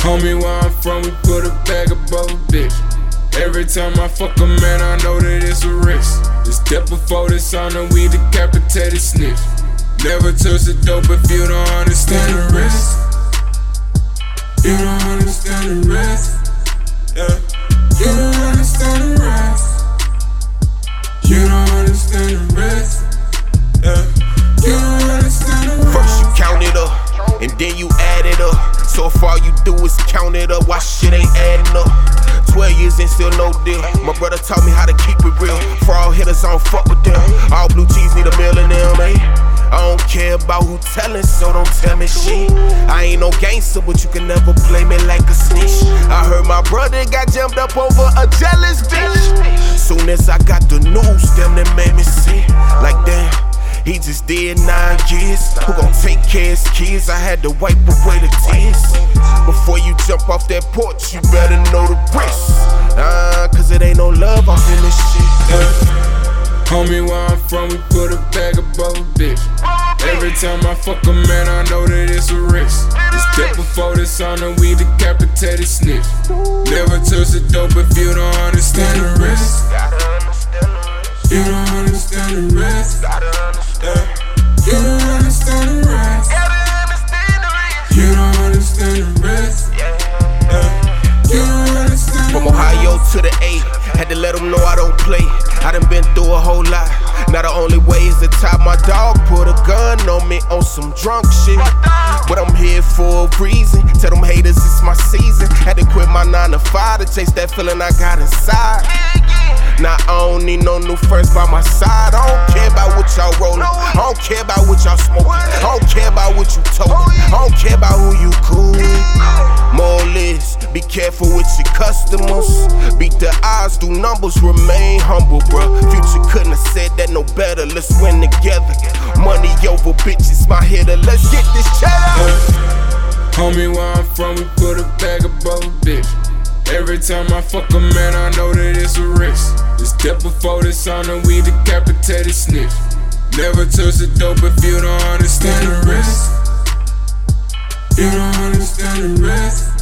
Homie, where I'm from, we put a bag above a bitch. Every time I fuck a man, I know that it's a risk. The step before this on the we decapitated snitch. Never touch the dope if you don't understand the risk. You don't and then you add it up. So far you do is count it up, why shit ain't adding up? 12 years and still no deal. My brother taught me how to keep it real. For all hitters, I don't fuck with them. All blue cheese need a in them, eh? I don't care about who tellin', so don't tell me shit. I ain't no gangster, but you can never play me like a snitch. I heard my brother got jammed up over a jealous bitch. Soon as I got the news, them that made me sick. Like damn. He just did nine years. Who gon' take care of his kids? I had to wipe away the tears. Before you jump off that porch, you better know the risk. Uh, cause it ain't no love off in this shit. Homie, where I'm from, we put a bag above a bitch. Every time I fuck a man, I know that it's a risk. The step before this on the we decapitated snitch. Never touch the dope if you don't understand the risk. You don't understand the risk. To the had to let them know I don't play. I done been through a whole lot. Now the only way is to top my dog, put a gun on me on some drunk shit. But I'm here for a reason. Tell them haters it's my season. Had to quit my 9 to 5 to chase that feeling I got inside. Now I don't need no new friends by my side. I don't care about what y'all rollin'. I don't care about what y'all smoking. I don't care about what you told. I don't care about who you cool. More or be careful with your customers. The odds, do numbers, remain humble, bruh. Future couldn't have said that no better. Let's win together. Money over bitches, my hitter. Let's get this cheddar. Homie, where I'm from, we put a bag above a bitch. Every time I fuck a man, I know that it's a risk. The step before this on the we decapitated snitch. Never touch the dope if you don't understand the risk. You don't understand the risk.